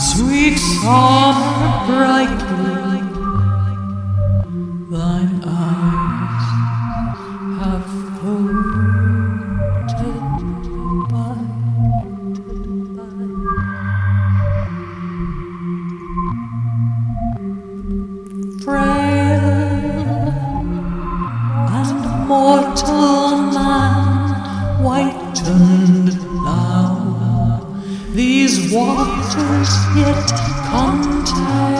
sweet summer brightly, and hours Frail and mortal man, whitened now, these waters yet contain.